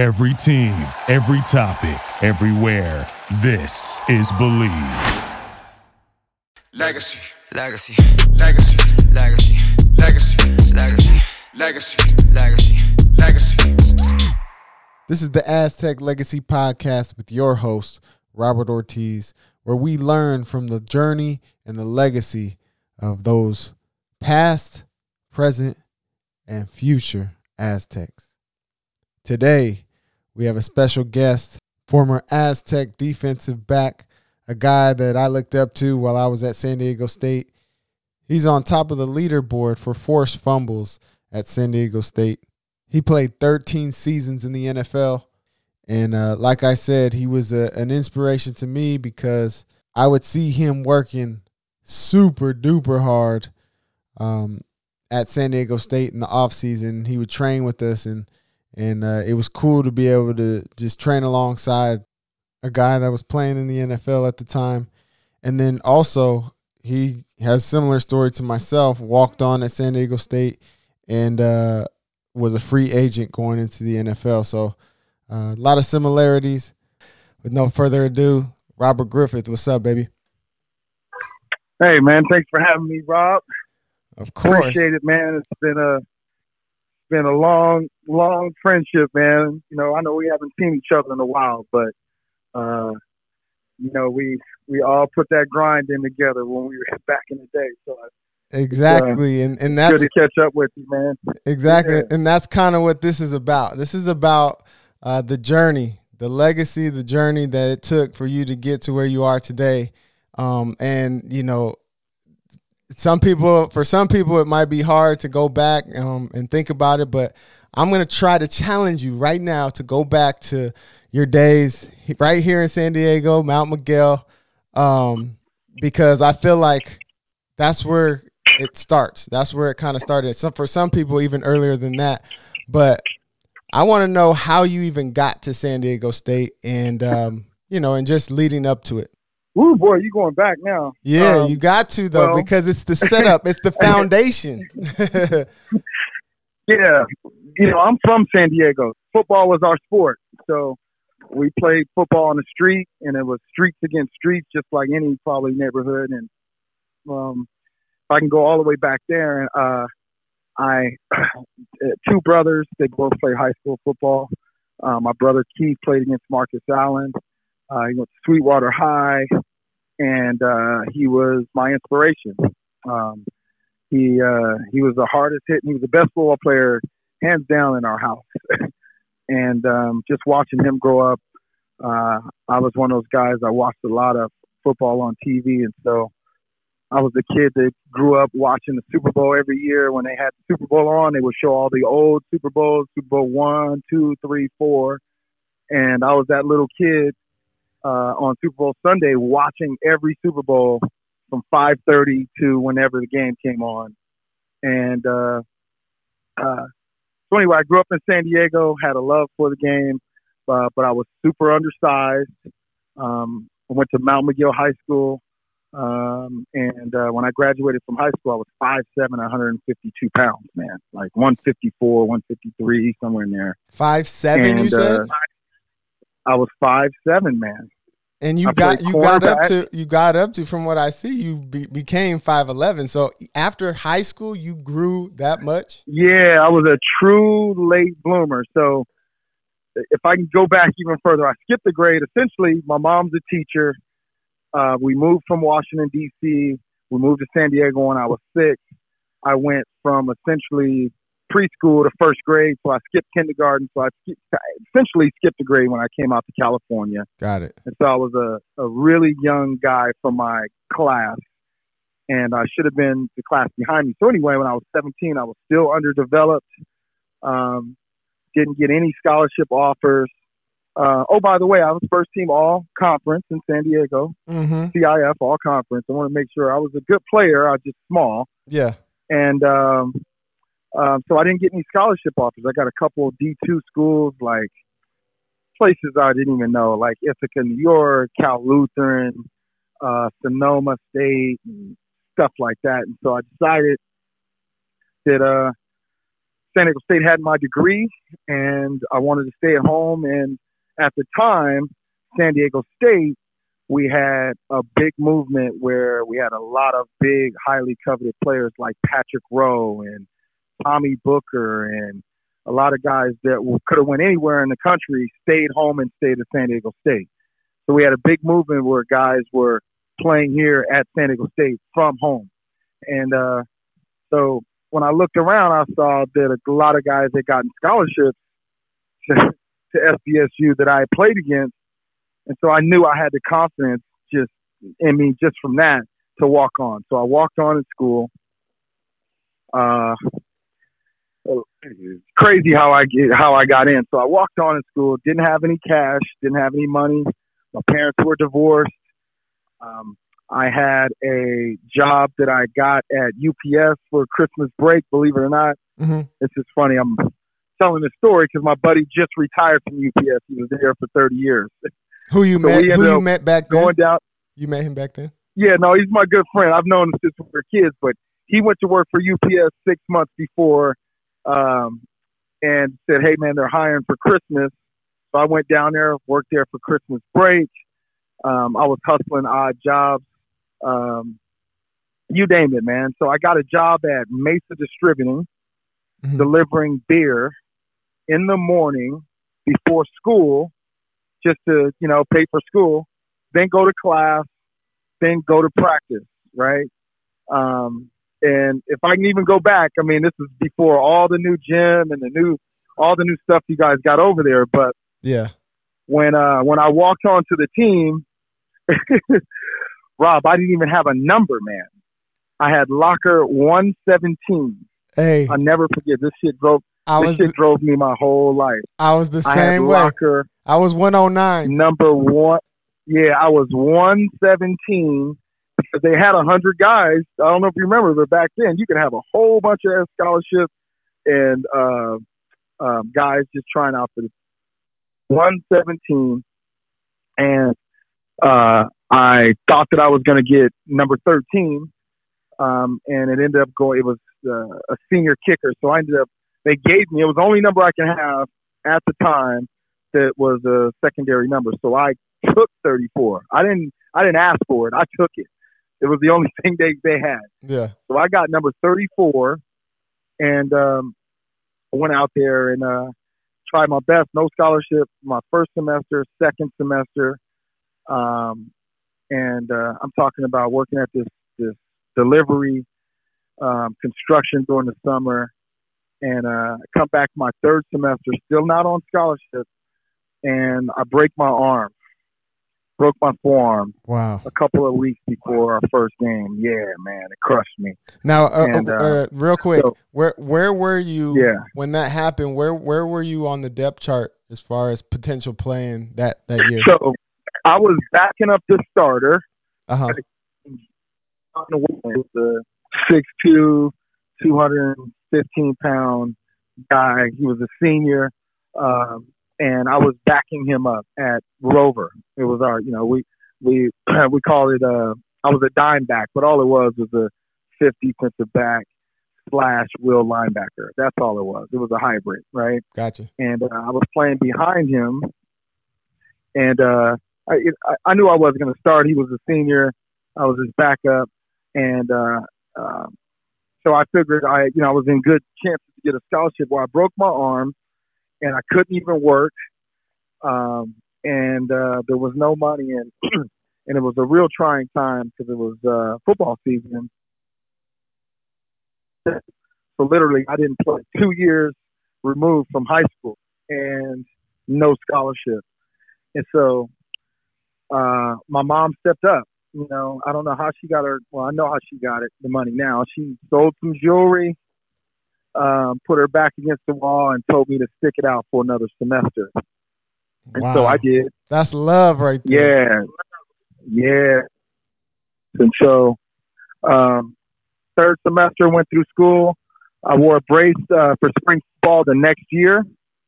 Every team, every topic, everywhere. This is Believe. Legacy. Legacy. Legacy. Legacy. Legacy. Legacy. Legacy. Legacy. Legacy. This is the Aztec Legacy Podcast with your host, Robert Ortiz, where we learn from the journey and the legacy of those past, present, and future Aztecs. Today, we have a special guest, former Aztec defensive back, a guy that I looked up to while I was at San Diego State. He's on top of the leaderboard for forced fumbles at San Diego State. He played 13 seasons in the NFL. And uh, like I said, he was a, an inspiration to me because I would see him working super duper hard um, at San Diego State in the offseason. He would train with us and and uh, it was cool to be able to just train alongside a guy that was playing in the NFL at the time. And then also, he has similar story to myself. Walked on at San Diego State and uh, was a free agent going into the NFL. So uh, a lot of similarities. With no further ado, Robert Griffith, what's up, baby? Hey, man, thanks for having me, Rob. Of course, appreciate it, man. It's been a been a long, long friendship, man. You know, I know we haven't seen each other in a while, but uh, you know, we we all put that grind in together when we were back in the day. So exactly, uh, and and that's good to catch up with you, man. Exactly, yeah. and that's kind of what this is about. This is about uh, the journey, the legacy, the journey that it took for you to get to where you are today. Um, and you know, some people for some people it might be hard to go back um, and think about it but i'm going to try to challenge you right now to go back to your days right here in san diego mount miguel um, because i feel like that's where it starts. That's where it kind of started. Some, for some people even earlier than that. But i want to know how you even got to san diego state and um, you know and just leading up to it Ooh, boy, you going back now? Yeah, um, you got to though well, because it's the setup, it's the foundation. yeah, you know, I'm from San Diego. Football was our sport, so we played football on the street, and it was streets against streets, just like any probably neighborhood. And um, if I can go all the way back there, uh, I two brothers. They both played high school football. Uh, my brother Keith played against Marcus Allen. Uh, he went to Sweetwater High, and uh, he was my inspiration. Um, he uh, he was the hardest hit. He was the best football player, hands down, in our house. and um, just watching him grow up, uh, I was one of those guys. I watched a lot of football on TV, and so I was the kid that grew up watching the Super Bowl every year. When they had the Super Bowl on, they would show all the old Super Bowls, Super Bowl one, two, three, four, and I was that little kid uh, on Super Bowl Sunday, watching every Super Bowl from 5:30 to whenever the game came on. And uh, uh, so anyway, I grew up in San Diego, had a love for the game, uh, but I was super undersized. Um, I went to Mount Miguel High School, um, and uh, when I graduated from high school, I was five seven, 152 pounds, man, like 154, 153, somewhere in there. Five seven, and, you said. Uh, I was five seven, man. And you I got you got up to you got up to from what I see you be, became five eleven. So after high school, you grew that much. Yeah, I was a true late bloomer. So if I can go back even further, I skipped a grade. Essentially, my mom's a teacher. Uh, we moved from Washington D.C. We moved to San Diego when I was six. I went from essentially preschool to first grade, so I skipped kindergarten. So I essentially skipped a grade when I came out to California. Got it. And so I was a, a really young guy from my class, and I should have been the class behind me. So anyway, when I was 17, I was still underdeveloped. Um, didn't get any scholarship offers. Uh, oh, by the way, I was first team all conference in San Diego, mm-hmm. CIF all conference. I want to make sure I was a good player. I was just small. Yeah. And um, um, so I didn't get any scholarship offers. I got a couple of D2 schools, like places I didn't even know, like Ithaca, New York, Cal Lutheran, uh, Sonoma State, and stuff like that. And so I decided that uh, San Diego State had my degree, and I wanted to stay at home. And at the time, San Diego State, we had a big movement where we had a lot of big, highly coveted players like Patrick Rowe and Tommy Booker and a lot of guys that could have went anywhere in the country stayed home and stayed at San Diego State. So we had a big movement where guys were playing here at San Diego State from home. And uh, so when I looked around, I saw that a lot of guys had gotten scholarships to, to SDSU that I played against. And so I knew I had the confidence just in me just from that to walk on. So I walked on in school. Uh, crazy how I get how I got in. So I walked on in school, didn't have any cash, didn't have any money. My parents were divorced. Um, I had a job that I got at UPS for Christmas break. Believe it or not, mm-hmm. it's just funny. I'm telling this story because my buddy just retired from UPS. He was there for 30 years. Who you so met? Who you met back then? Going down. You met him back then? Yeah, no, he's my good friend. I've known him since we were kids, but he went to work for UPS six months before, um, and said, "Hey, man, they're hiring for Christmas." So I went down there, worked there for Christmas break. Um, I was hustling odd jobs, um, you name it, man. So I got a job at Mesa Distributing, mm-hmm. delivering beer in the morning before school, just to you know pay for school, then go to class, then go to practice, right? Um, and if I can even go back, I mean, this is before all the new gym and the new all the new stuff you guys got over there. But yeah, when uh, when I walked onto the team, Rob, I didn't even have a number, man. I had locker one seventeen. Hey, I never forget this shit drove. I this shit the, drove me my whole life. I was the same way. Locker, I was one oh nine. Number one. Yeah, I was one seventeen they had a hundred guys. I don't know if you remember, but back then you could have a whole bunch of scholarships and uh, um, guys just trying out for the one seventeen, and uh, I thought that I was going to get number 13, um, and it ended up going. It was uh, a senior kicker, so I ended up. They gave me. It was the only number I can have at the time that was a secondary number. So I took 34. I didn't. I didn't ask for it. I took it. It was the only thing they they had. Yeah. So I got number 34, and um, I went out there and uh, tried my best. No scholarship my first semester, second semester. Um, and uh, I'm talking about working at this this delivery um, construction during the summer, and uh, come back my third semester, still not on scholarship, and I break my arm, broke my forearm. Wow! A couple of weeks before our first game, yeah, man, it crushed me. Now, uh, and, uh, uh real quick, so, where where were you yeah. when that happened? Where where were you on the depth chart as far as potential playing that that year? So I was backing up the starter. Uh-huh. The six two, two hundred and fifteen pound guy. He was a senior, um, and I was backing him up at Rover. It was our, you know, we we we call it. Uh, I was a dime back, but all it was was a fifth defensive back slash will linebacker. That's all it was. It was a hybrid, right? Gotcha. And uh, I was playing behind him, and uh, I, I knew I wasn't going to start. He was a senior. I was his backup, and uh, uh, so I figured I, you know, I was in good chances to get a scholarship. Well, I broke my arm, and I couldn't even work, um, and uh, there was no money, and and it was a real trying time because it was uh, football season. So literally, I didn't play two years removed from high school and no scholarship, and so uh, my mom stepped up. You know, I don't know how she got her. Well, I know how she got it, the money now. She sold some jewelry, um, put her back against the wall, and told me to stick it out for another semester. And wow. so I did. That's love right there. Yeah. Yeah. And so, um, third semester went through school. I wore a brace uh, for spring ball the next year.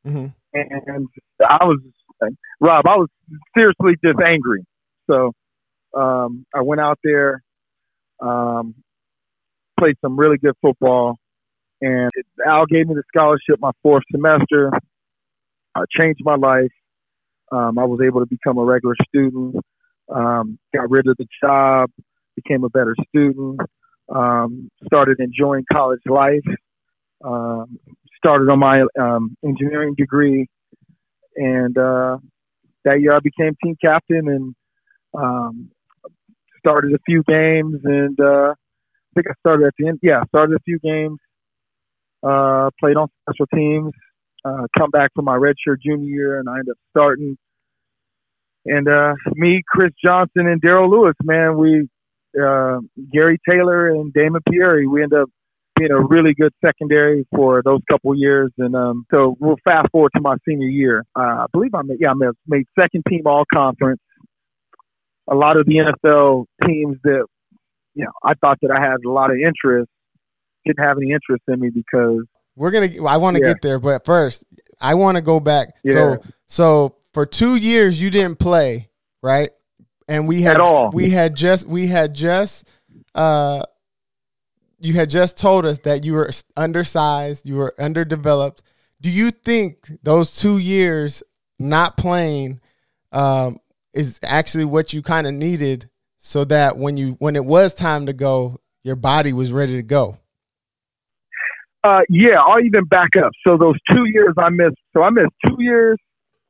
Mm-hmm. And I was Rob, I was seriously just angry. So um, I went out there, um, played some really good football, And Al gave me the scholarship my fourth semester. I changed my life. Um, I was able to become a regular student. Um, got rid of the job, became a better student. Um, started enjoying college life. Um, started on my um, engineering degree, and uh, that year I became team captain and um, started a few games. And uh, I think I started at the end. Yeah, started a few games. Uh, played on special teams. Uh, come back from my redshirt junior year, and I ended up starting. And uh, me, Chris Johnson, and Daryl Lewis, man, we uh, Gary Taylor and Damon Pieri, we end up being a really good secondary for those couple years. And um, so we'll fast forward to my senior year. Uh, I believe I made, yeah, I made second team all conference. A lot of the NFL teams that, you know, I thought that I had a lot of interest didn't have any interest in me because we're gonna. I want to yeah. get there, but first, I want to go back. Yeah. So, so for two years you didn't play, right? And we had At all. we had just we had just uh you had just told us that you were undersized, you were underdeveloped. Do you think those two years not playing um, is actually what you kind of needed so that when you when it was time to go, your body was ready to go? Uh, yeah, I'll even back up. So those two years I missed. So I missed two years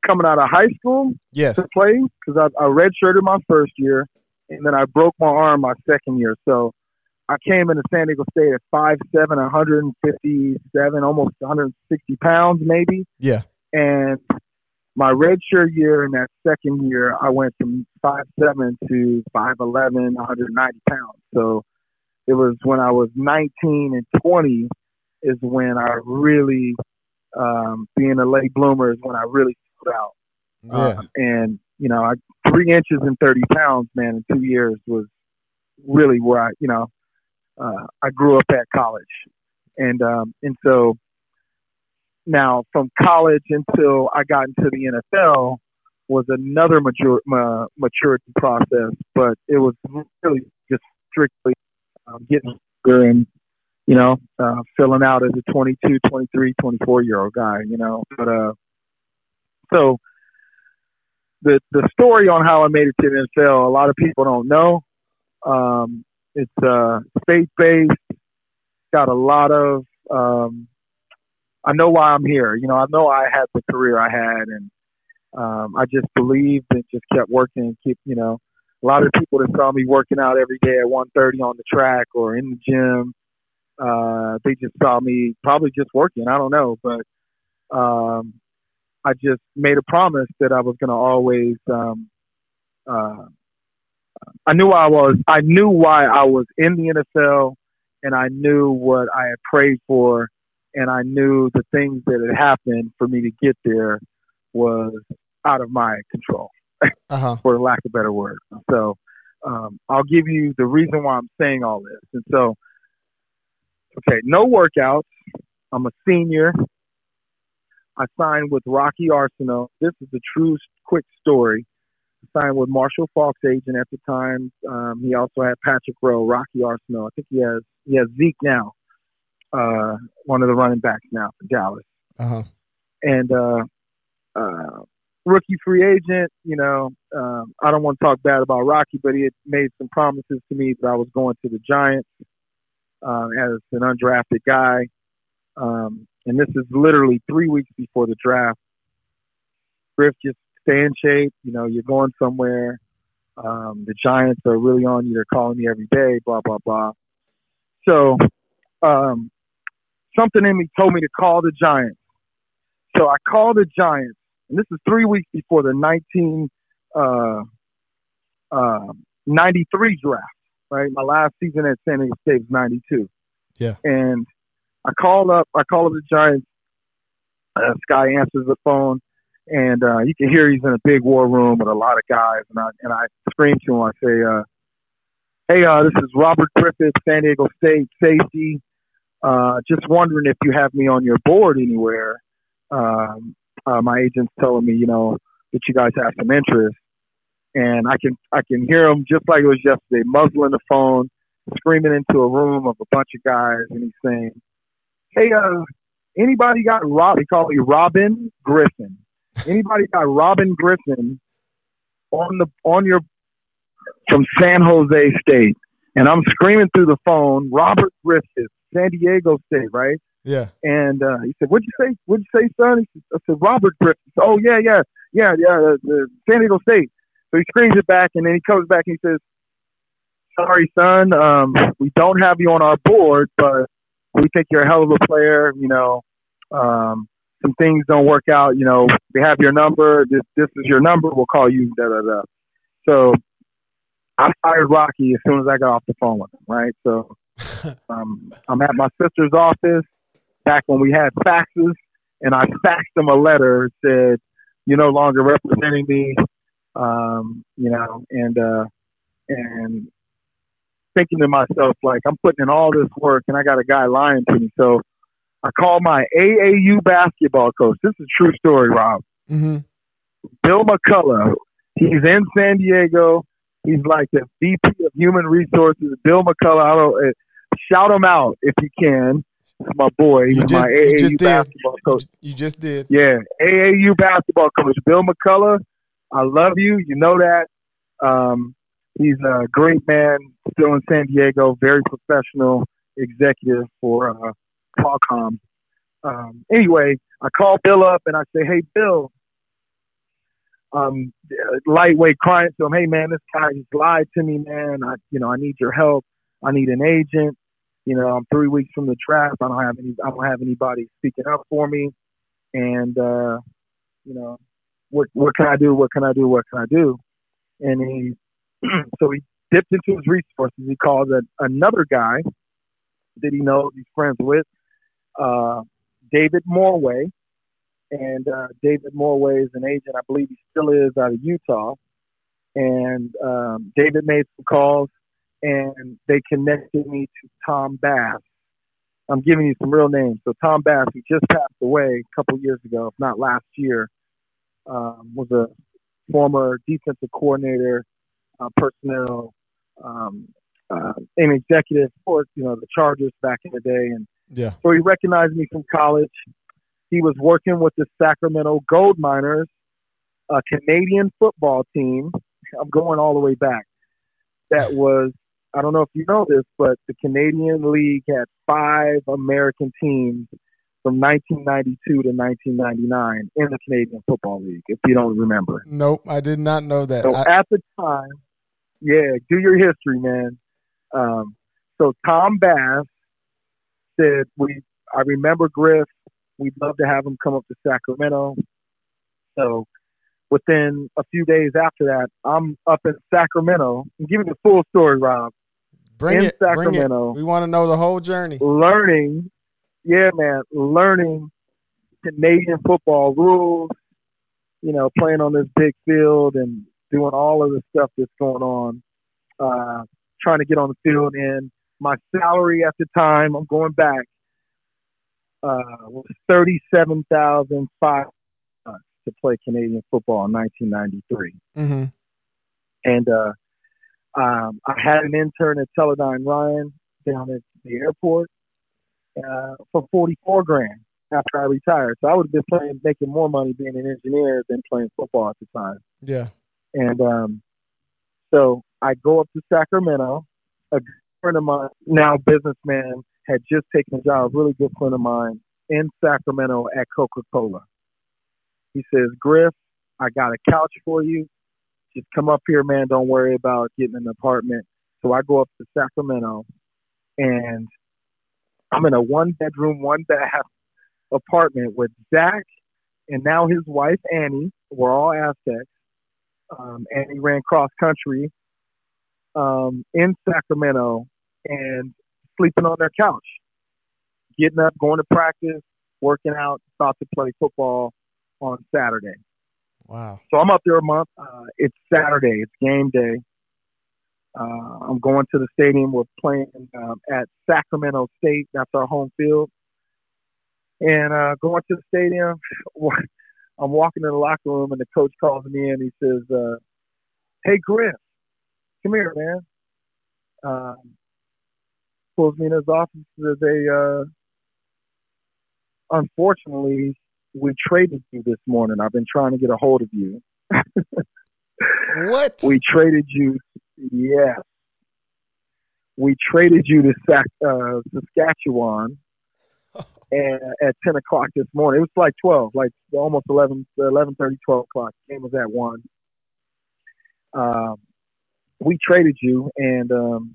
coming out of high school yes. to play because I, I redshirted my first year, and then I broke my arm my second year. So I came into San Diego State at 5'7", 157, almost 160 pounds maybe. Yeah. And my redshirt year in that second year, I went from five seven to 5'11", 190 pounds. So it was when I was 19 and 20 is when I really, um, being a late bloomer is when I really stood out. Yeah. Uh, and, you know, I, three inches and 30 pounds, man, in two years was really where I, you know, uh, I grew up at college. And, um, and so now from college until I got into the NFL was another mature, uh, maturity process, but it was really just strictly um, getting bigger and you know, uh, filling out as a 22, 23, 24 year old guy, you know. But uh, so the the story on how I made it to the NFL, a lot of people don't know. Um, it's uh, faith based. Got a lot of. Um, I know why I'm here. You know, I know I had the career I had, and um, I just believed and just kept working and keep. You know, a lot of people that saw me working out every day at 1:30 on the track or in the gym uh, they just saw me probably just working. I don't know, but um, I just made a promise that I was going to always. Um, uh, I knew I was. I knew why I was in the NFL, and I knew what I had prayed for, and I knew the things that had happened for me to get there was out of my control, uh-huh. for lack of a better word. So um, I'll give you the reason why I'm saying all this, and so Okay, no workouts. I'm a senior. I signed with Rocky Arceneaux. This is a true quick story. I signed with Marshall Faulk's agent at the time. Um, he also had Patrick Rowe, Rocky Arceneaux. I think he has he has Zeke now, uh, one of the running backs now for Dallas. Uh-huh. And uh, uh, rookie free agent. You know, um, I don't want to talk bad about Rocky, but he had made some promises to me that I was going to the Giants uh, as an undrafted guy. Um, and this is literally three weeks before the draft. Griff, just stay in shape. You know, you're going somewhere. Um, the Giants are really on you. They're calling me every day, blah, blah, blah. So um, something in me told me to call the Giants. So I called the Giants, and this is three weeks before the 1993 uh, uh, draft right? My last season at San Diego State was '92. Yeah. And I called up. I called up the Giants. Uh, Sky answers the phone, and uh, you can hear he's in a big war room with a lot of guys. And I and I scream to him. I say, uh, "Hey, uh, this is Robert Griffith, San Diego State safety. Uh, just wondering if you have me on your board anywhere. Um, uh, my agent's telling me, you know, that you guys have some interest and I can I can hear him just like it was yesterday, muzzling the phone, screaming into a room of a bunch of guys, and he's saying, hey, uh, anybody got Rob? He called me Robin Griffin. Anybody got Robin Griffin on the on your from San Jose State? And I'm screaming through the phone, Robert Griffin, San Diego State, right? Yeah. And uh, he said, "What'd you say? What'd you say, son?" He said, I said, "Robert Griffith." Oh yeah, yeah, yeah, yeah. The, the San Diego State. So he screams it back, and then he comes back and he says, "Sorry, son. Um, we don't have you on our board, but we think you're a hell of a player. You know, um, some things don't work out. You know, we have your number. This this is your number. We'll call you. Da da da." So I fired Rocky as soon as I got off the phone with him. Right. So um, I'm at my sister's office back when we had faxes, and I faxed him a letter that said, "You're no longer representing me." Um, you know, and uh, and thinking to myself like, I'm putting in all this work, and I got a guy lying to me. So I called my AAU basketball coach. This is a true story, Rob. Mm-hmm. Bill McCullough. He's in San Diego. He's like the VP of Human Resources. Bill McCullough. I don't, uh, shout him out if you can. It's my boy. He's just- my AAU did. basketball coach. You just did. Yeah, AAU basketball coach Bill McCullough. I love you. You know that. Um, he's a great man, still in San Diego, very professional executive for uh, Qualcomm. Um, anyway, I call Bill up and I say, "Hey, Bill." Um, lightweight crying to him, "Hey, man, this guy he's lied to me, man. I, you know, I need your help. I need an agent. You know, I'm three weeks from the draft. I don't have any. I don't have anybody speaking up for me, and uh, you know, what what can I do? What can I do? What can I do? And he so he dipped into his resources. He called a, another guy that he knows he's friends with, uh, David Morway. And uh, David Morway is an agent, I believe he still is out of Utah. And um, David made some calls, and they connected me to Tom Bass. I'm giving you some real names. So Tom Bass, who just passed away a couple years ago, if not last year, um, was a former defensive coordinator, uh, personnel, um, uh, and executive for you know the Chargers back in the day, and Yeah. so he recognized me from college. He was working with the Sacramento Gold Miners, a Canadian football team. I'm going all the way back. That was I don't know if you know this, but the Canadian League had five American teams from 1992 to 1999 in the Canadian Football League. If you don't remember. Nope, I did not know that. So I, at the time, yeah, do your history, man. Um, so Tom Bass said, "We, I remember Griff. We'd love to have him come up to Sacramento." So within a few days after that, I'm up in Sacramento. I'm giving the full story, Rob. bring in it. Bring it. Sacramento. We want to know the whole journey. Learning, yeah, man, learning Canadian football rules. You know, playing on this big field and doing all of the stuff that's going on. Uh, trying to get on the field, and my salary at the time, I'm going back, uh, was thirty-seven thousand five to play Canadian football in 1993 Mm-hmm. and uh, um, I had an intern at Teledyne Ryan down at the airport uh, for forty four grand after I retired. So I would have been playing, making more money being an engineer than playing football at the time. Yeah. And um, so I go up to Sacramento. A friend of mine, now businessman, had just taken a job. A really good friend of mine in Sacramento at Coca Cola. He says, "Griff, I got a couch for you just come up here, man. Don't worry about getting an apartment. So I go up to Sacramento and I'm in a one bedroom, one bath apartment with Zach and now his wife, Annie. We're all Aztecs. Um, Annie ran cross country um, in Sacramento and sleeping on their couch, getting up, going to practice, working out, about to play football on Saturday. Wow. So I'm up there a month. Uh, it's Saturday. It's game day. Uh, I'm going to the stadium. We're playing um, at Sacramento State. That's our home field. And uh, going to the stadium, I'm walking in the locker room, and the coach calls me in. He says, uh, "Hey, Griff, come here, man." Um, pulls me in his office. Says, "Hey, uh, unfortunately, we traded you this morning. I've been trying to get a hold of you. what? We traded you. Yes. We traded you to Sac, uh, Saskatchewan and, at 10 o'clock this morning. It was like 12, like almost 11, 11 30, 12 o'clock. Game was at 1. Um, we traded you, and um,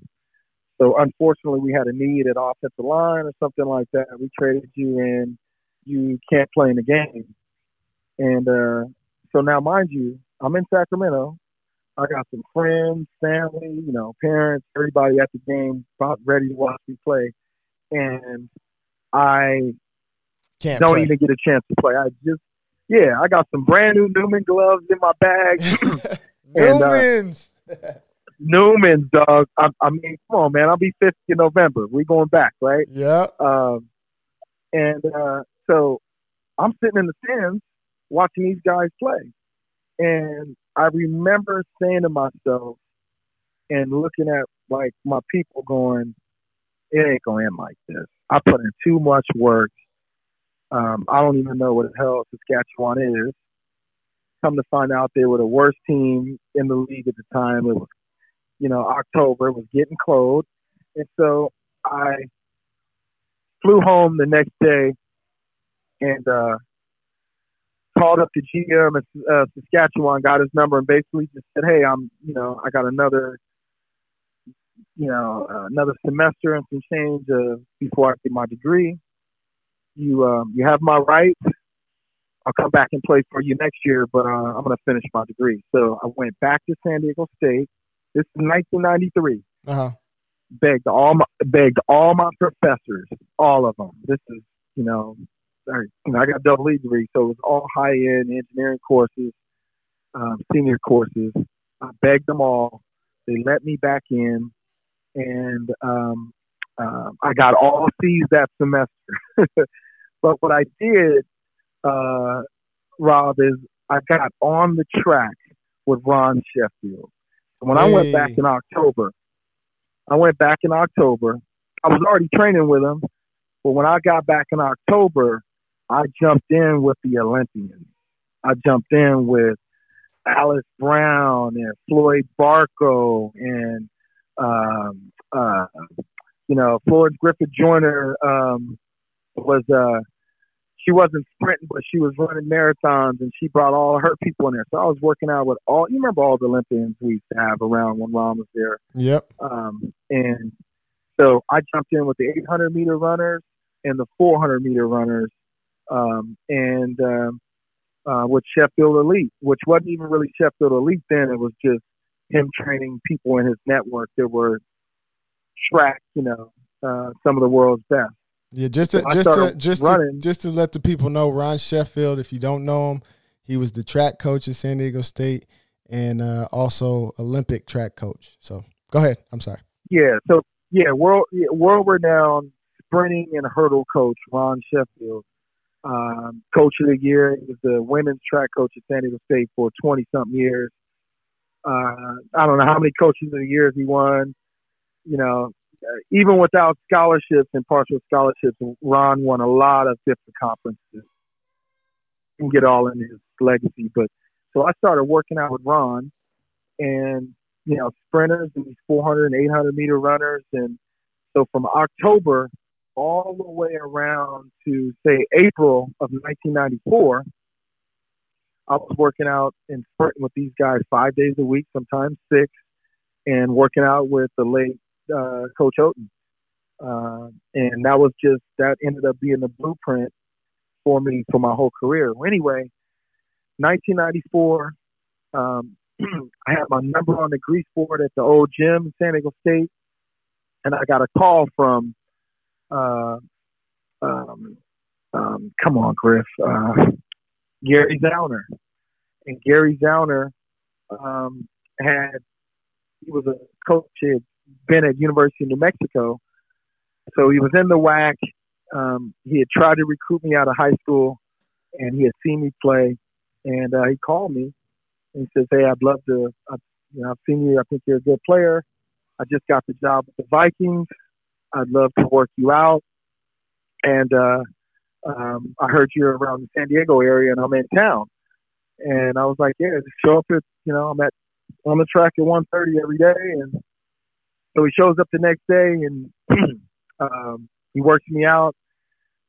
so unfortunately, we had a need at offensive line or something like that. We traded you, and you can't play in the game. And uh, so now, mind you, I'm in Sacramento. I got some friends, family, you know, parents, everybody at the game, about ready to watch me play, and I Can't don't play. even get a chance to play. I just, yeah, I got some brand new Neumann gloves in my bag. And, uh, Neumanns. Neumann's, dog. I, I mean, come on, man. I'll be 50 in November. We going back, right? yeah. Um, and uh, so I'm sitting in the stands watching these guys play. And I remember saying to myself and looking at like my people going, it ain't going to end like this. I put in too much work. Um, I don't even know what the hell Saskatchewan is. Come to find out they were the worst team in the league at the time. It was, you know, October. It was getting cold. And so I flew home the next day and uh, called up the GM in uh, Saskatchewan, got his number, and basically just said, "Hey, I'm, you know, I got another, you know, uh, another semester and some change uh, before I get my degree. You, um, you have my rights. I'll come back and play for you next year, but uh, I'm going to finish my degree." So I went back to San Diego State. This is 1993 Uh huh. begged all my begged all my professors, all of them. This is you know, I, you know, I got double E degree, so it was all high end engineering courses, um, senior courses. I begged them all. They let me back in, and um, um, I got all C's that semester. but what I did, uh, Rob, is I got on the track with Ron Sheffield. When I went back in October, I went back in October. I was already training with him, but when I got back in October, I jumped in with the Olympians. I jumped in with Alice Brown and Floyd Barco and um, uh, you know Florence Griffith Joyner um, was uh, she wasn't sprinting, but she was running marathons, and she brought all her people in there. So I was working out with all. You remember all the Olympians we used to have around when Ron was there. Yep. Um, and so I jumped in with the 800 meter runners and the 400 meter runners, um, and um, uh, with Sheffield Elite, which wasn't even really Sheffield Elite then. It was just him training people in his network that were track, you know, uh, some of the world's best. Yeah, just to So just to just to, running. just to let the people know, Ron Sheffield. If you don't know him, he was the track coach at San Diego State and uh, also Olympic track coach. So go ahead. I'm sorry. Yeah. So yeah, world yeah, world renowned sprinting and hurdle coach Ron Sheffield, um, coach of the year. Was the women's track coach at San Diego State for twenty something years. Uh, I don't know how many coaches of the years he won. You know, uh, even without scholarships and partial scholarships, Ron won a lot of different conferences. Can get all in his legacy, but so I started working out with Ron, and you know, sprinters and these 400 and 800 meter runners. And so from October all the way around to say April of 1994, I was working out and sprinting with these guys five days a week, sometimes six, and working out with the late uh, Coach Oaten. Uh, and that was just, that ended up being the blueprint for me for my whole career. Anyway, 1994, um, I had my number on the grease board at the old gym in San Diego State, and I got a call from, uh, um, um, come on, Griff, uh, Gary Zauner, and Gary Zauner um, had he was a coach he had been at University of New Mexico, so he was in the WAC. Um, he had tried to recruit me out of high school, and he had seen me play, and uh, he called me and he says, "Hey, I'd love to. I, you know, I've seen you. I think you're a good player. I just got the job with the Vikings. I'd love to work you out." And uh, um, I heard you're around the San Diego area and I'm in town. And I was like, yeah, just show up at, you know, I'm at on the track at 1:30 every day. And so he shows up the next day and um, he works me out.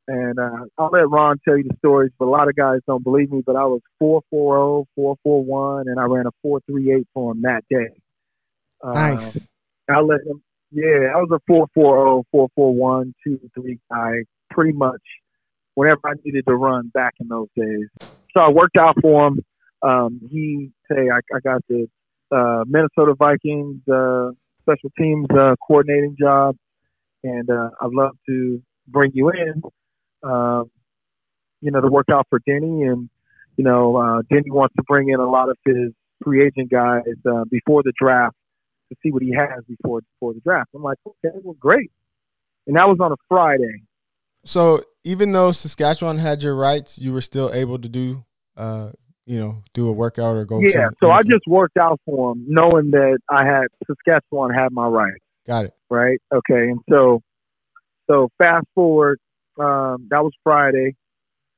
And uh, I'll let Ron tell you the stories, but a lot of guys don't believe me. But I was 440, 441, and I ran a 438 for him that day. Nice. Uh, I let him, yeah, I was a 440, 441, 2 3 guy pretty much whenever I needed to run back in those days. So I worked out for him. Um, he say I, I got the uh, Minnesota Vikings uh, special teams uh, coordinating job, and uh, I'd love to bring you in. Um, you know, to work out for Denny, and you know, uh, Denny wants to bring in a lot of his free agent guys uh, before the draft to see what he has before before the draft. I'm like, okay, well, great. And that was on a Friday. So even though Saskatchewan had your rights, you were still able to do, uh, you know, do a workout or go. Yeah. So I just worked out for him, knowing that I had Saskatchewan had my rights. Got it. Right. Okay. And so, so fast forward, um, that was Friday.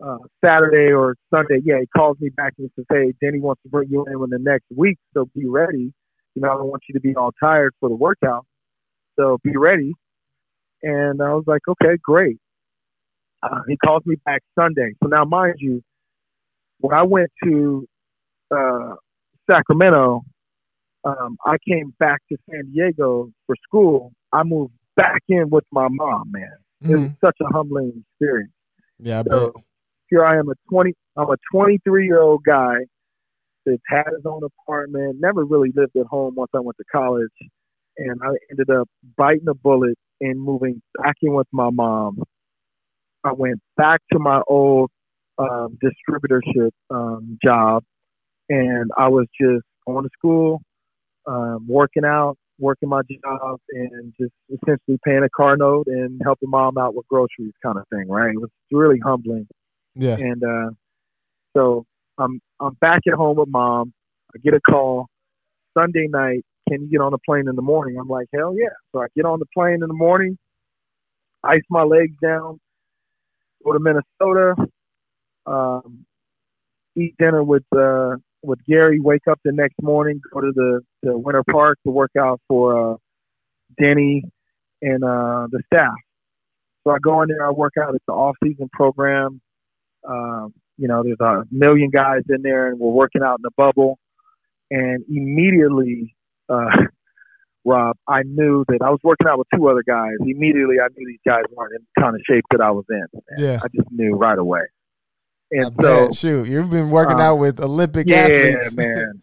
Uh, Saturday or Sunday, yeah, he calls me back and says, "Hey, Denny wants to bring you in in the next week, so be ready. You know, I don't want you to be all tired for the workout, so be ready." And I was like, "Okay, great." Uh, he calls me back Sunday. So now, mind you, when I went to uh, Sacramento, um, I came back to San Diego for school. I moved back in with my mom. Man, mm-hmm. it was such a humbling experience. Yeah, I so, bet. Here I am, a twenty. I'm a 23 year old guy that's had his own apartment. Never really lived at home once I went to college, and I ended up biting a bullet and moving back in with my mom I went back to my old um, distributorship um, job, and I was just going to school, um, working out, working my job, and just essentially paying a car note and helping mom out with groceries, kind of thing. Right? It was really humbling. Yeah. And uh, so I'm I'm back at home with mom. I get a call Sunday night. Can you get on the plane in the morning? I'm like, hell yeah. So I get on the plane in the morning, ice my legs down, go to Minnesota, um, eat dinner with uh, with Gary, wake up the next morning, go to the, the Winter Park to work out for uh, Denny and uh, the staff. So I go in there, I work out. It's the off season program. Um, you know, there's a million guys in there, and we're working out in the bubble. And immediately, uh, Rob, I knew that I was working out with two other guys. Immediately, I knew these guys weren't in the kind of shape that I was in. Yeah, I just knew right away. And I so, bet. shoot, you've been working um, out with Olympic yeah, athletes, man.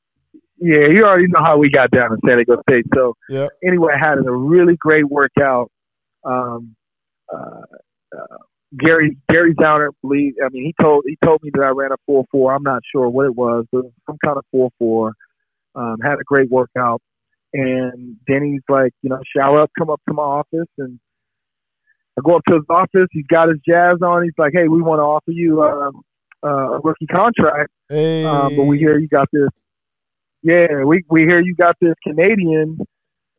yeah, you already know how we got down in San Diego State. So, yeah. anyway, I had a really great workout. Um, uh, uh, Gary Gary Zauner believe I mean he told he told me that I ran a four four. I'm not sure what it was, but it was some kind of four four. Um, had a great workout. And Denny's like, you know, shower up, come up to my office, and I go up to his office. He's got his jazz on. He's like, hey, we want to offer you uh, uh, a rookie contract, hey. um, but we hear you got this. Yeah, we we hear you got this Canadian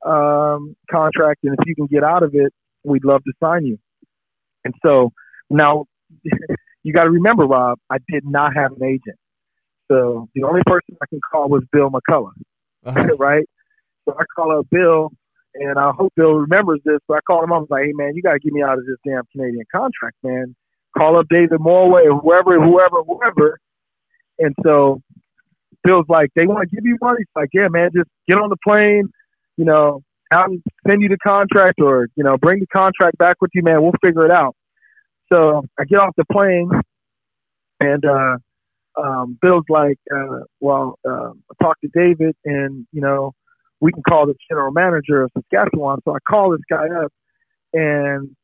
um, contract, and if you can get out of it, we'd love to sign you. And so now you got to remember, Rob, I did not have an agent. So the only person I can call was Bill McCullough, uh-huh. right? So I call up Bill, and I hope Bill remembers this. But I called him up. I was like, "Hey man, you got to get me out of this damn Canadian contract, man. Call up David Morway or whoever, whoever, whoever." And so Bill's like, "They want to give you money." He's like, "Yeah, man, just get on the plane. You know, I'll send you the contract, or you know, bring the contract back with you, man. We'll figure it out." So I get off the plane, and uh, um, Bill's like, uh, "Well, uh, I talked to David, and you know." we can call the general manager of Saskatchewan. So I call this guy up, and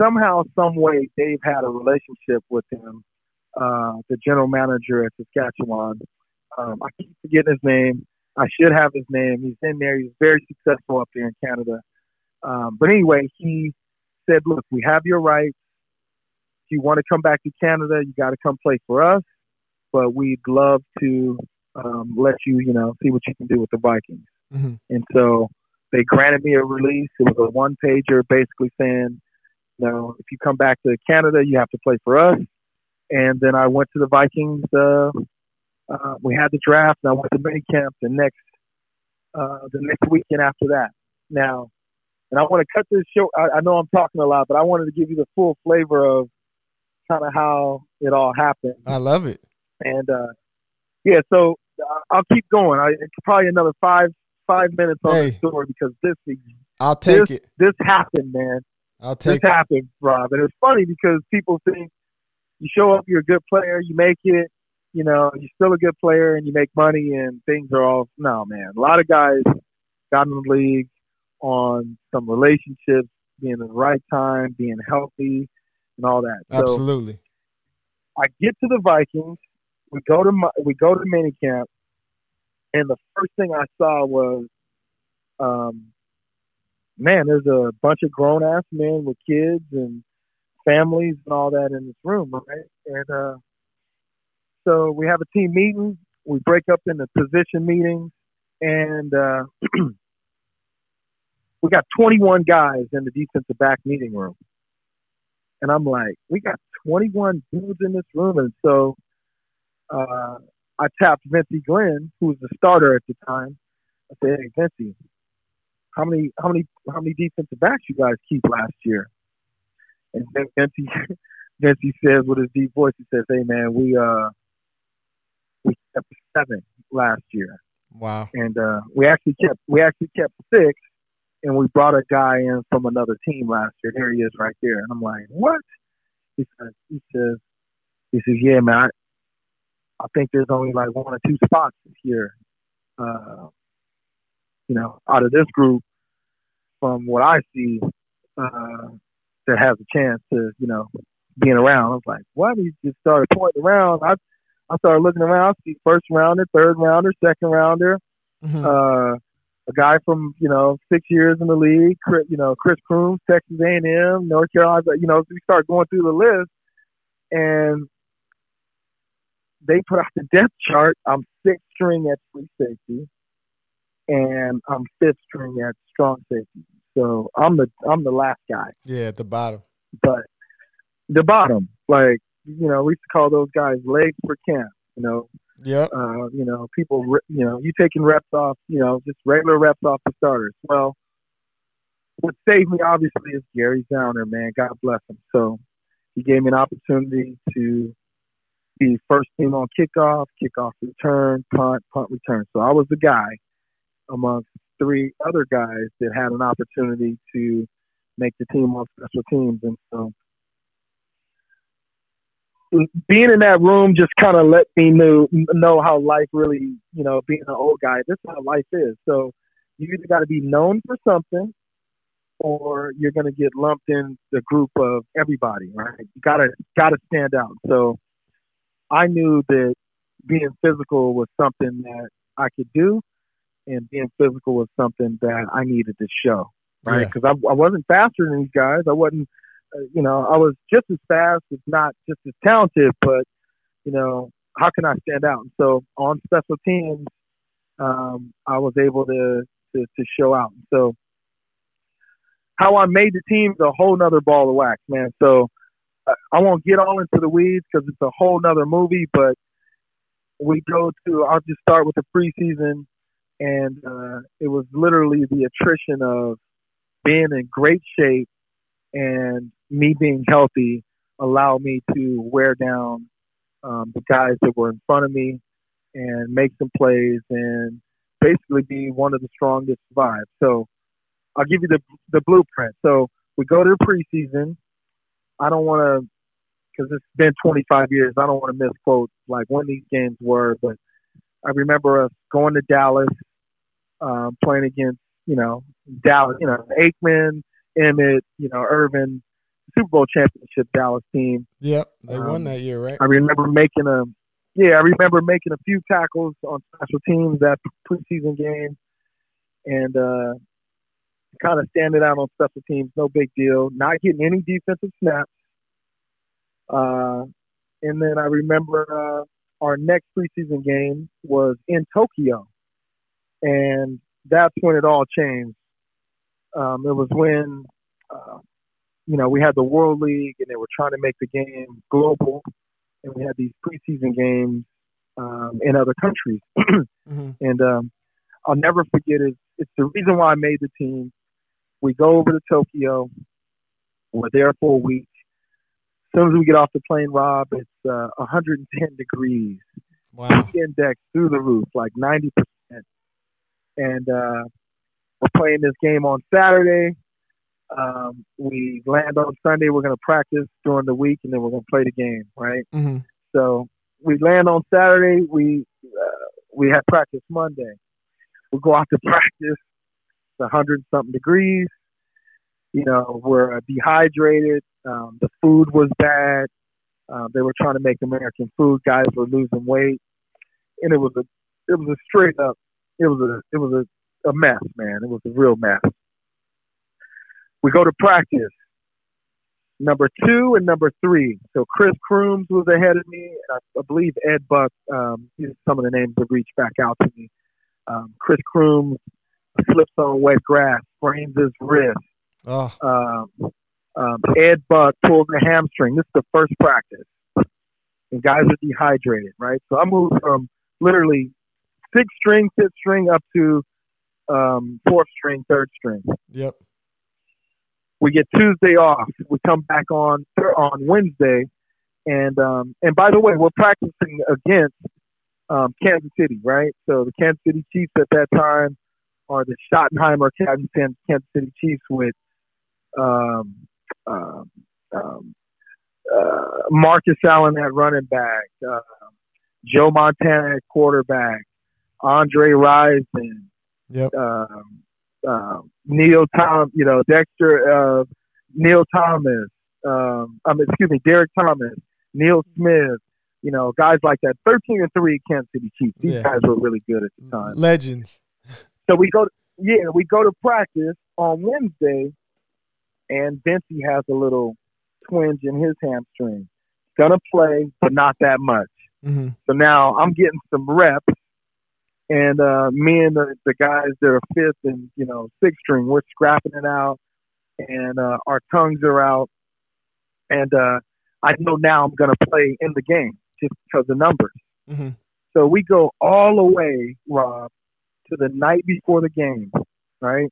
somehow, some way, Dave had a relationship with him, uh, the general manager at Saskatchewan. Um, I keep forgetting his name. I should have his name. He's in there. He's very successful up there in Canada. Um, but anyway, he said, "Look, we have your rights. If you want to come back to Canada, you got to come play for us. But we'd love to um, let you, you know, see what you can do with the Vikings." Mm-hmm. And so they granted me a release. It was a one pager basically saying, you know, if you come back to Canada, you have to play for us. And then I went to the Vikings. Uh, uh, we had the draft, and I went to minicamp the next uh, the next weekend after that. Now, and I want to cut this short. I, I know I'm talking a lot, but I wanted to give you the full flavor of kind of how it all happened. I love it. And uh, yeah, so uh, I'll keep going. I it's probably another five five minutes on Hey. the story because this I'll take this, it. this happened, man. I'll This take it. happened, Rob, and it's funny because people think you show up, you're a good player, you make it, you know, you're still a good player, and you make money, and things are all no, man. A lot of guys got in the league on some relationships, being in the right time, being healthy, and all that. So Absolutely. I get to the Vikings. We go to my, we go to minicamp, and the first thing I saw was, um, man, there's a bunch of grown ass men with kids and families and all that in this room, right? And uh, so we have a team meeting. We break up into position meetings, and uh, we got 21 guys in the defensive back meeting room. And I'm like, we got 21 dudes in this room. And so uh, I tapped Vencie Glenn, who was the starter at the time. I said, hey, Vencie, how many, how many, how many defensive backs you guys keep last year? And Vencie, Vencie says with his deep voice, he says, hey, man, we, uh, we kept seven last year Wow. and uh, we actually kept we actually kept six, and we brought a guy in from another team last year. There he is, right there. And I'm like, what? He says, he says, he says, yeah, man. I, I think there's only like one or two spots here, uh, you know, out of this group, from what I see, uh, that has a chance to, you know, being around. I was like, what? He just started pointing around. I I started looking around, see first rounder, third rounder, second rounder, Mhm. uh, a guy from you know six years in the league, Chris, you know Chris Crooms, Texas A&M, North Carolina. You know, we start going through the list, and they put out the depth chart. I'm sixth string at free safety, and I'm fifth string at strong safety. So I'm the I'm the last guy yeah, at the bottom. but the bottom, like you know, we used to call those guys legs for camp. You know, yeah. uh, you know, people, you know, you taking reps off, you know, just regular reps off the starters. Well, what saved me obviously is Gary Zauner, man. God bless him. So he gave me an opportunity to be first team on kickoff, kickoff return, punt, punt return. So I was the guy amongst three other guys that had an opportunity to make the team on special teams. And so being in that room just kind of let me know know how life really, you know, being an old guy, this is how life is. So you either got to be known for something, or you're going to get lumped in the group of everybody, right? You gotta gotta stand out. So I knew that being physical was something that I could do, and being physical was something that I needed to show, right? Yeah. Because I, I wasn't faster than these guys. I wasn't you know, I was just as fast, if not just as talented, but, you know, how can I stand out? And so on special teams, um, I was able to, to, to show out. So how I made the team is a whole nother ball of wax, man. So uh, I won't get all into the weeds because it's a whole nother movie, but we go to, I'll just start with the preseason. And uh, it was literally the attrition of being in great shape and me being healthy allowed me to wear down um, the guys that were in front of me and make some plays and basically be one of the strongest survive. So I'll give you the the blueprint. So we go to the preseason. I don't want to because it's been 25 years. I don't want to misquote like when these games were, but I remember us going to Dallas, um, playing against you know Dallas, you know Aikman, Emmitt, you know Irvin, Super Bowl championship Dallas team. Yep. They Um, won that year, right? I remember making a yeah, I remember making a few tackles on special teams that preseason game, and uh, kind of standing out on special teams. No big deal. Not getting any defensive snaps. Uh, and then I remember uh, our next preseason game was in Tokyo, and that's when it all changed. Um, it was when uh, you know, we had the World League, and they were trying to make the game global, and we had these preseason games um, in other countries. mm-hmm. And um, I'll never forget it. It's the reason why I made the team. We go over to Tokyo. We're there for a week. As soon as we get off the plane, Rob, it's uh, 110 degrees. Wow. Index through the roof, like 90%. And uh, we're playing this game on Saturday. Um, we land on Sunday. We're going to practice during the week, and then we're going to play the game, right? Mm-hmm. So we land on Saturday. We uh, we had practice Monday. We go out to practice. It's a hundred something degrees. You know, we're dehydrated. Um, the food was bad. Um, they were trying to make American food. Guys were losing weight, and it was a it was a straight up it was a it was a, a mess, man. It was a real mess. We go to practice. Number two and number three. So Chris Crooms was ahead of me. I, I believe Ed Buck. Um, some of the names have reached back out to me. Um, Chris Crooms slips on wet grass, sprains his wrist. Oh, Um, um, Ed Buck pulls a hamstring. This is the first practice, and guys are dehydrated, right? So I moved from literally sixth string, fifth string, up to um, fourth string, third string. yep. We get Tuesday off. We come back on on Wednesday, and um, and by the way, we're practicing against um, Kansas City, right? So the Kansas City Chiefs at that time are the Schottenheimer Kansas Kansas City Chiefs with um, um, um, uh, Marcus Allen at running back, uh, Joe Montana at quarterback, Andre Rison, Yep. um, um, Neil Tom, you know, Dexter, uh, Neil Thomas, um, I mean, excuse me, Derrick Thomas, Neil Smith, you know, guys like that. 13 and 3 Kansas City Chiefs. These Yeah. guys were really good at the time. Legends. So we go, to, yeah, we go to practice on Wednesday, and Vencie has a little twinge in his hamstring. Gonna play, but not that much. Mm-hmm. So now I'm getting some reps, and uh, me and the, the guys that are fifth and you know sixth string, we're scrapping it out, and uh, our tongues are out, and uh, I know now I'm going to play in the game just because of numbers. Mm-hmm. So we go all the way, Rob, to the night before the game, right?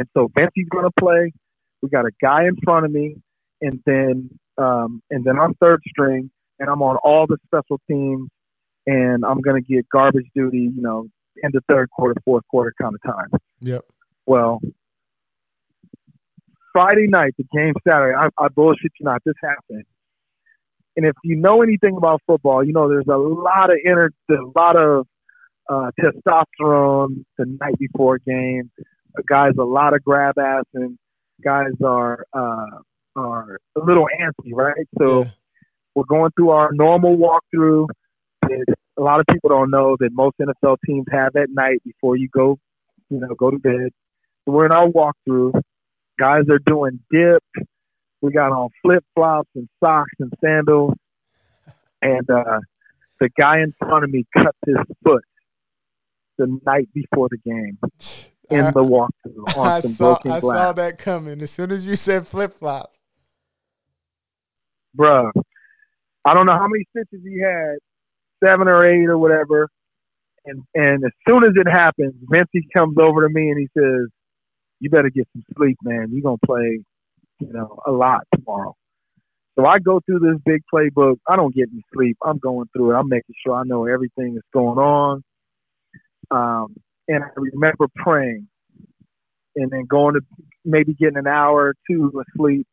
And so Vencie's going to play. We got a guy in front of me, and then um, and then I'm third string, and I'm on all the special teams, and I'm going to get garbage duty, you know, in the third quarter, fourth quarter kind of time. Yep. Well, Friday night, the game Saturday, I, I bullshit you not, this happened. And if you know anything about football, you know there's a lot of inner, there's a lot of uh, testosterone the night before a game. Uh, guys, a lot of grab ass, and guys are uh, are a little antsy, right? So Yeah. we're going through our normal walkthrough. And a lot of people don't know that most NFL teams have at night before you go, you know, go to bed. So we're in our walkthrough. Guys are doing dip. We got on flip flops and socks and sandals. And uh, the guy in front of me cut his foot the night before the game in I, the walkthrough I saw I saw that coming as soon as you said flip flop. bruh, I don't know how many stitches he had, seven or eight or whatever. And and as soon as it happens, Vencie comes over to me and he says, "You better get some sleep, man. You're gonna play, you know, a lot tomorrow." So I go through this big playbook. I don't get any sleep. I'm going through it. I'm making sure I know everything that's going on. Um, and I remember praying, and then going to maybe getting an hour or two of sleep,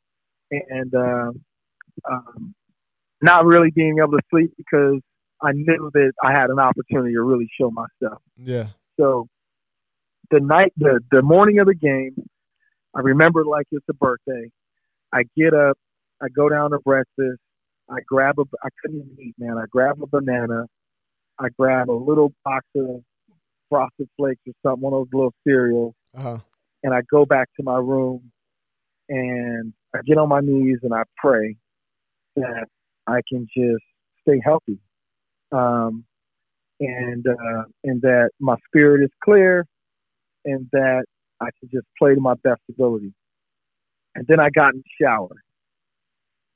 and uh, um, not really being able to sleep because I knew that I had an opportunity to really show myself. Yeah. So the night, the the morning of the game, I remember like it's a birthday. I get up, I go down to breakfast. I grab a, I couldn't even eat, man. I grab a banana. I grab a little box of frosted flakes or something, one of those little cereals Uh-huh. and I go back to my room and I get on my knees and I pray that I can just stay healthy. Um, and uh, and that my spirit is clear and that I can just play to my best ability. And then I got in the shower.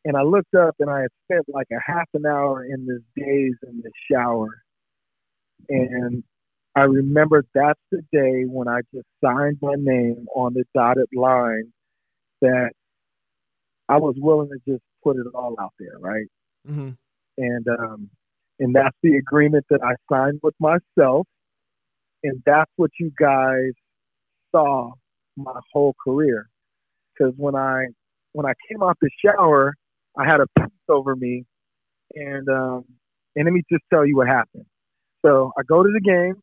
And I looked up and I had spent like a half an hour in this daze in the shower. And I remember that's the day when I just signed my name on the dotted line that I was willing to just put it all out there, right? Mm-hmm. And um, and that's the agreement that I signed with myself, and that's what you guys saw my whole career. Because when I when I came out the shower, I had a peace over me, and um, and let me just tell you what happened. So I go to the game.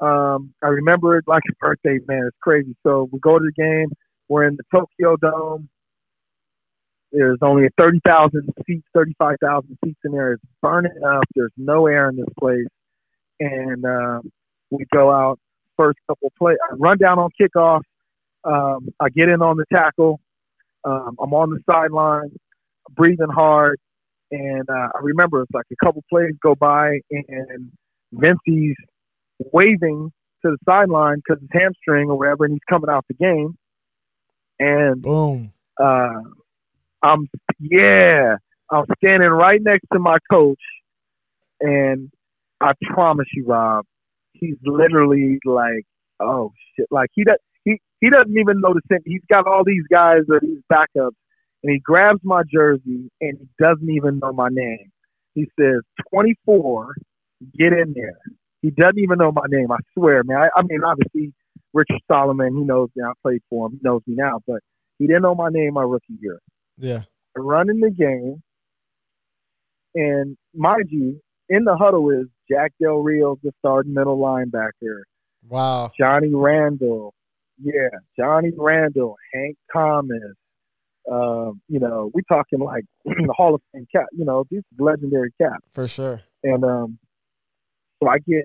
Um, I remember it like a birthday, man. It's crazy. So we go to the game. We're in the Tokyo Dome. There's only 30,000 seats, 35,000 seats in there. It's burning up. There's no air in this place. And uh, we go out first couple play. I run down on kickoff. Um, I get in on the tackle. Um, I'm on the sideline, breathing hard. And uh, I remember it's like a couple plays go by, and Vencie's waving to the sideline because his hamstring or whatever, and he's coming out the game. And Boom. uh, I'm yeah, I'm standing right next to my coach, and I promise you, Rob, he's literally like, oh shit, like he does he he doesn't even know the same. He's got all these guys that he's backups, and he grabs my jersey and he doesn't even know my name. He says, 24, get in there. He doesn't even know my name. I swear, man. I, I mean, obviously, Richard Solomon, he knows me. I played for him. He knows me now, but he didn't know my name my rookie year. Yeah. Running the game, and mind you, in the huddle is Jack Del Rio, the starting middle linebacker. Wow. Johnny Randle, yeah, Johnny Randle, Hank Thomas. Um, you know, we talking like the Hall of Fame cap. You know, these legendary caps. For sure. And um, so I get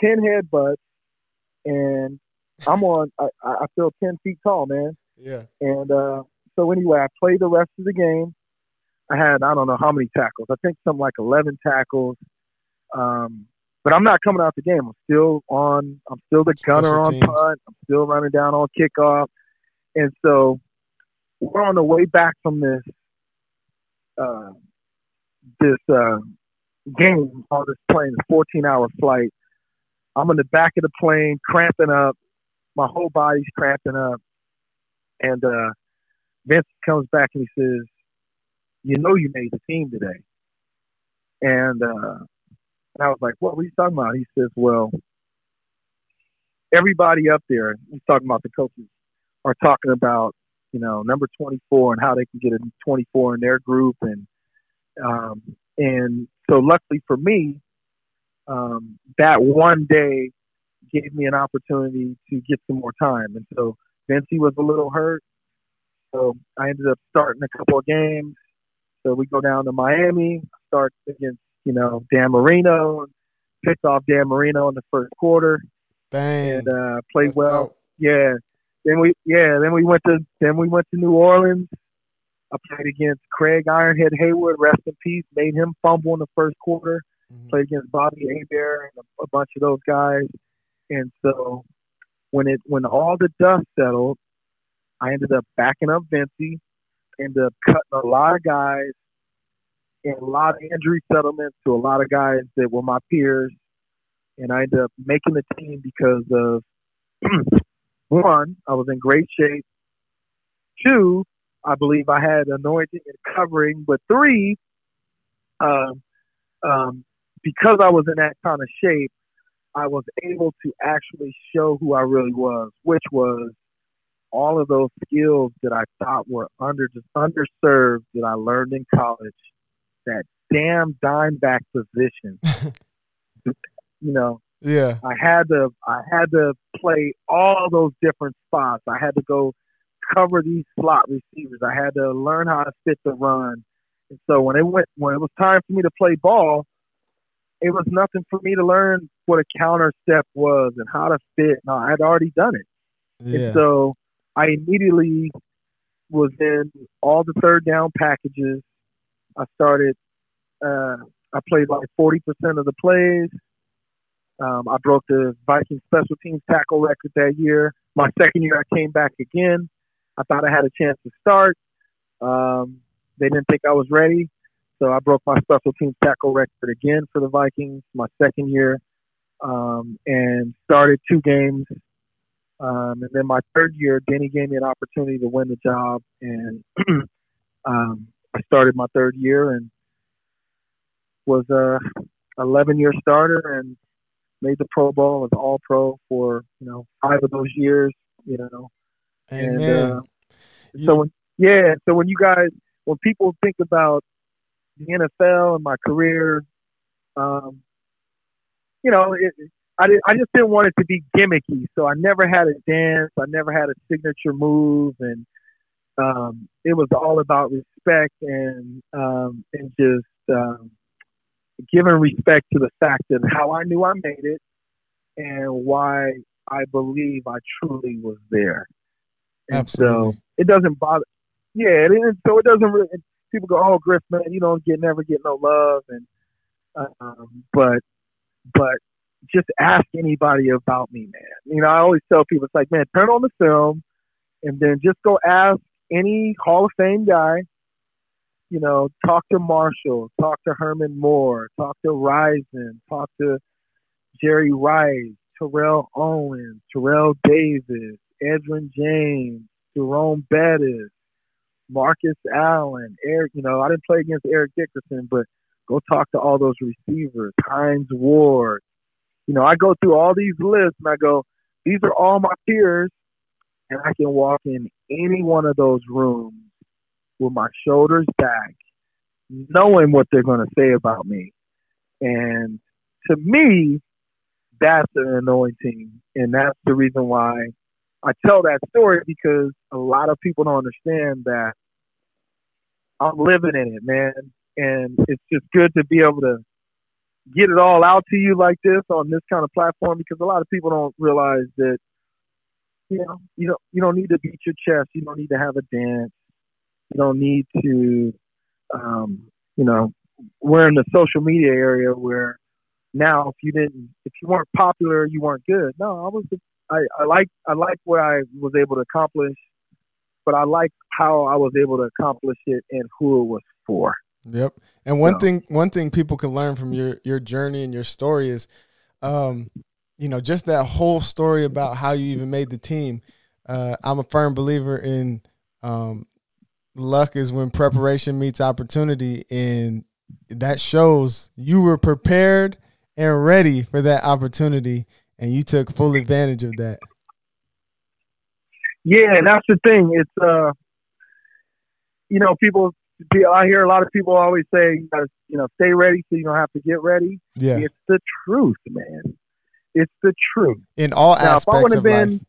ten headbutts, and I'm on. I, I feel ten feet tall, man. Yeah. And uh, so anyway, I played the rest of the game. I had I don't know how many tackles. I think something like eleven tackles. Um, but I'm not coming out the game. I'm still on. I'm still the gunner on punt. I'm still running down on kickoff. And so we're on the way back from this uh, this uh, game on this plane, a 14 hour flight. I'm in the back of the plane, cramping up. My whole body's cramping up. And uh, Vince comes back and he says, "You know you made the team today." And uh, and I was like, "What? Are you talking about?" He says, "Well, everybody up there, he's talking about the coaches, are talking about you know number 24 and how they can get a 24 in their group, and um, and so luckily for me, um, that one day gave me an opportunity to get some more time, and so Vencie was a little hurt, so I ended up starting a couple of games. So we go down to Miami, start against you know Dan Marino, picked off Dan Marino in the first quarter, Bang. and uh, played Let's well. go. Yeah. Then we yeah, then we went to then we went to New Orleans. I played against Craig Ironhead Heyward, rest in peace, made him fumble in the first quarter. Mhm. Played against Bobby Hebert and a, a bunch of those guys. And so when it when all the dust settled, I ended up backing up Vencie, ended up cutting a lot of guys and a lot of injury settlements to a lot of guys that were my peers. And I ended up making the team because of one, I was in great shape. Two, I believe I had anointing and covering. But three, um, um, because I was in that kind of shape, I was able to actually show who I really was, which was all of those skills that I thought were under just underserved that I learned in college. That damn dime back position. you know, Yeah. I had to I had to play all those different spots. I had to go cover these slot receivers. I had to learn how to fit the run. And so when it went when it was time for me to play ball, it was nothing for me to learn what a counter step was and how to fit. No, I had already done it. Yeah. And so I immediately was in all the third down packages. I started, uh, I played like 40% of the plays. Um, I broke the Viking special teams tackle record that year. My second year, I came back again. I thought I had a chance to start. Um, they didn't think I was ready, so I broke my special teams tackle record again for the Vikings my second year, um, and started two games. Um, and then my third year, Denny gave me an opportunity to win the job, and um, I started my third year and was a 11 year starter and made the Pro Bowl, was All Pro for you know five of those years. You know, Amen. and uh, so when yeah, so when you guys when people think about the NFL and my career, um, you know, it, I did, I just didn't want it to be gimmicky. So I never had a dance. I never had a signature move, and um, it was all about respect and um, and just um, giving respect to the fact of how I knew I made it and why I believe I truly was there. And Absolutely. so it doesn't bother. Yeah, it. So it doesn't really. People go, "Oh, Griff, man, you don't get never get no love," and um, but but just ask anybody about me, man. You know, I always tell people, it's like, man, turn on the film, and then just go ask any Hall of Fame guy. You know, talk to Marshall, talk to Herman Moore, talk to Rison, talk to Jerry Rice, Terrell Owens, Terrell Davis, Edwin James, Jerome Bettis, Marcus Allen, Eric. You know, I didn't play against Eric Dickerson, but go talk to all those receivers, Hines Ward. You know, I go through all these lists and I go, these are all my peers, and I can walk in any one of those rooms with my shoulders back, knowing what they're going to say about me. And to me, that's an anointing, and that's the reason why I tell that story because a lot of people don't understand that I'm living in it, man. And it's just good to be able to get it all out to you like this on this kind of platform because a lot of people don't realize that you know you don't you don't need to beat your chest, you don't need to have a dance, you don't need to um, you know we're in the social media area where now if you didn't if you weren't popular you weren't good. No, I was I, I like I like what I was able to accomplish, but I like how I was able to accomplish it and who it was for. Yep. And one So- thing one thing people can learn from your your journey and your story is um you know just that whole story about how you even made the team. Uh I'm a firm believer in um luck is when preparation meets opportunity and that shows you were prepared and ready for that opportunity and you took full advantage of that. Yeah, and that's the thing. It's uh, you know, people. I hear a lot of people always say, you, gotta, you know, stay ready so you don't have to get ready. Yeah. It's the truth, man. It's the truth. In all Now, if I aspects of been life.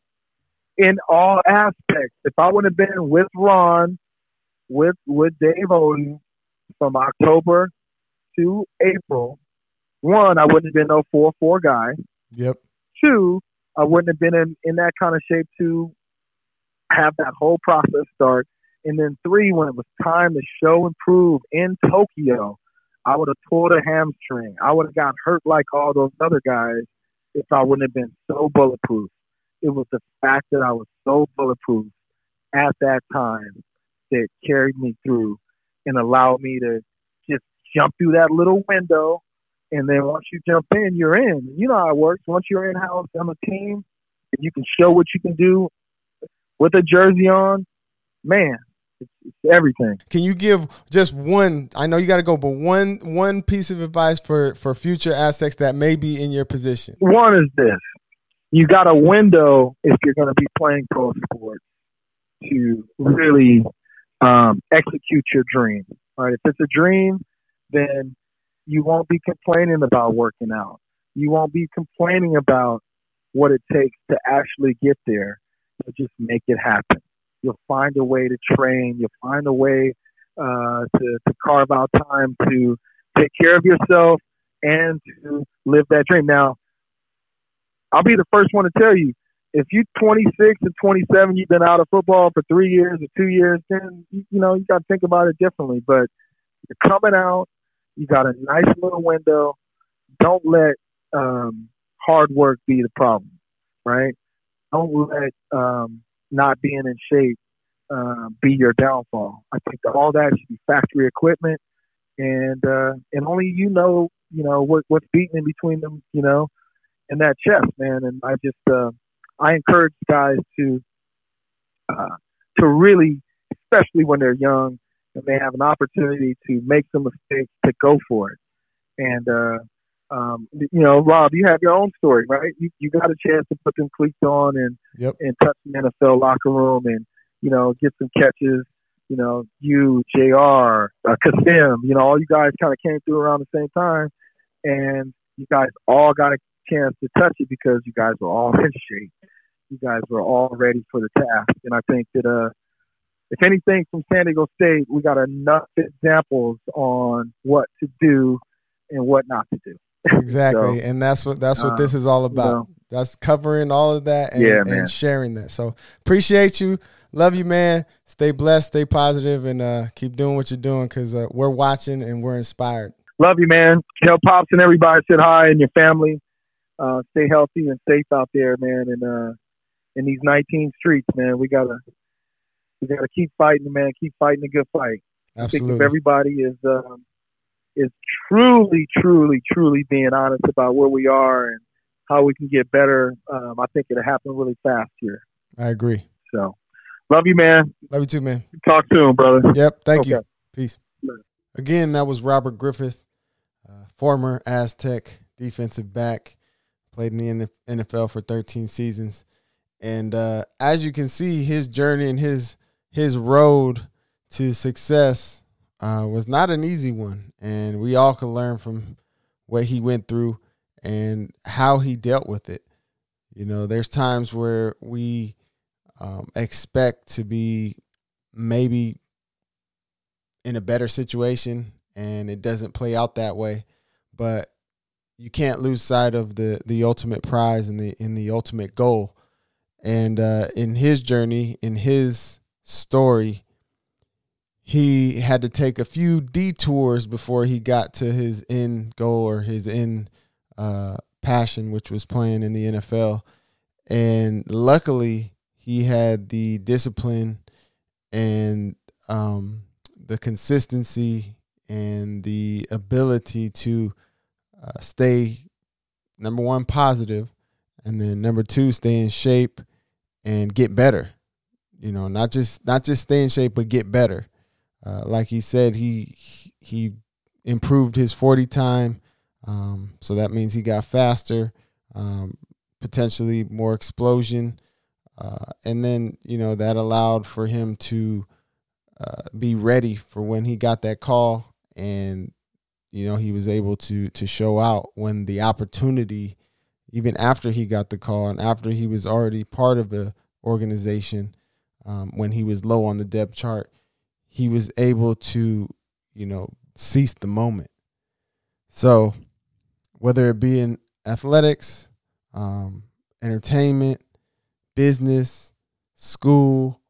in all aspects, if I would have been with Ron, with with Dave Oden from October to April, one, I wouldn't have been no four four guy. Yep. Two, I wouldn't have been in, in that kind of shape to have that whole process start. And then three, when it was time to show and prove in Tokyo, I would have tore a hamstring. I would have got hurt like all those other guys if I wouldn't have been so bulletproof. It was the fact that I was so bulletproof at that time that carried me through and allowed me to just jump through that little window. And then once you jump in, you're in. You know how it works. Once you're in house on a team and you can show what you can do with a jersey on, man, it's, it's everything. Can you give just one? I know you got to go, but one one piece of advice for for future Aztecs that may be in your position. One is this: you got a window if you're going to be playing pro sports to really um, execute your dream. All right, if it's a dream, then you won't be complaining about working out. You won't be complaining about what it takes to actually get there. You'll just make it happen. You'll find a way to train. You'll find a way uh, to, to carve out time to take care of yourself and to live that dream. Now, I'll be the first one to tell you if you're 26 and 27, you've been out of football for three years or two years, then you, you know you got to think about it differently. But you're coming out, you got a nice little window. Don't let um, hard work be the problem, right? Don't let um, not being in shape uh, be your downfall. I think all that should be factory equipment, and uh, and only you know, you know what what's beating in between them, you know, and that chest, man. And I just uh, I encourage guys to uh, to really, especially when they're young and they have an opportunity to make some mistakes, to go for it. And uh, um, you know, Rob, you have your own story, right? You you got a chance to put them cleats on and Yep. and touch the NFL locker room and you know get some catches. You know, you, Jr., uh, Kassim, you know, all you guys kind of came through around the same time, and you guys all got a chance to touch it because you guys were all in shape. You guys were all ready for the task, and I think that uh, if anything from San Diego State, we got enough examples on what to do and what not to do. Exactly, So, and that's what that's what uh, this is all about. know. That's covering all of that and, Yeah, and sharing that. So appreciate you, love you, man. Stay blessed, stay positive, and uh, keep doing what you're doing because uh, we're watching and we're inspired. Love you, man. Tell pops and everybody said hi and your family. Uh, stay healthy and safe out there, man. And uh, in these 19 streets, man, we gotta we gotta keep fighting, man. Keep fighting a good fight. I think if Absolutely, everybody is um, is truly, truly, truly being honest about where we are and how we can get better, um, I think it'll happen really fast here. I agree. So, love you, man. Love you too, man. Talk soon, brother. Yep. Thank you. Peace. Again, that was Robert Griffith, uh, former Aztec defensive back, played in the NFL for 13 seasons, and uh, as you can see, his journey and his his road to success uh, was not an easy one, and we all can learn from what he went through and how he dealt with it. You know, there's times where we um, expect to be maybe in a better situation and it doesn't play out that way but you can't lose sight of the the ultimate prize and the in the ultimate goal and uh, in his journey in his story he had to take a few detours before he got to his end goal or his end uh, passion which was playing in the NFL and luckily he had the discipline and um, the consistency and the ability to uh, stay number one positive and then number two stay in shape and get better. You know not just not just stay in shape but get better uh, like he said he he improved his 40 time. Um, so that means he got faster um, potentially more explosion. Uh, and then you know that allowed for him to uh, be ready for when he got that call and you know he was able to to show out when the opportunity even after he got the call and after he was already part of the organization um, when he was low on the depth chart he was able to you know seize the moment so whether it be in athletics um, entertainment business school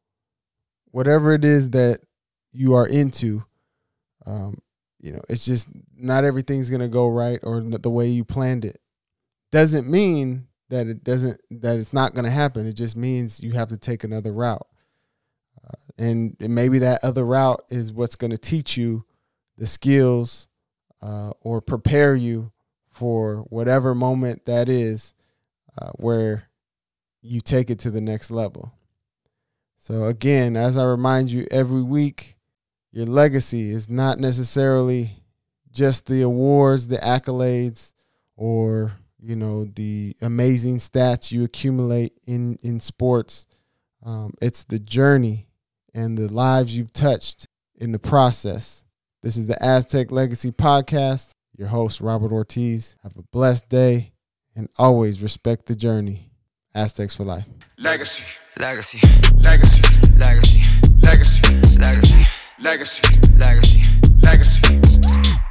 whatever it is that you are into, um, you know, it's just not everything's gonna go right or the way you planned it. Doesn't mean that it doesn't that it's not gonna happen. It just means you have to take another route, and, maybe that other route is what's gonna teach you the skills uh, or prepare you for whatever moment that is uh, where you take it to the next level. So again, as I remind you every week, your legacy is not necessarily just the awards, the accolades, or you know the amazing stats you accumulate in in sports. Um, it's the journey and the lives you've touched in the process. This is the Aztec Legacy Podcast. Your host Robert Ortiz. Have a blessed day and always respect the journey. Aztecs for life. Legacy, legacy, legacy, legacy, legacy, legacy, legacy, legacy, legacy.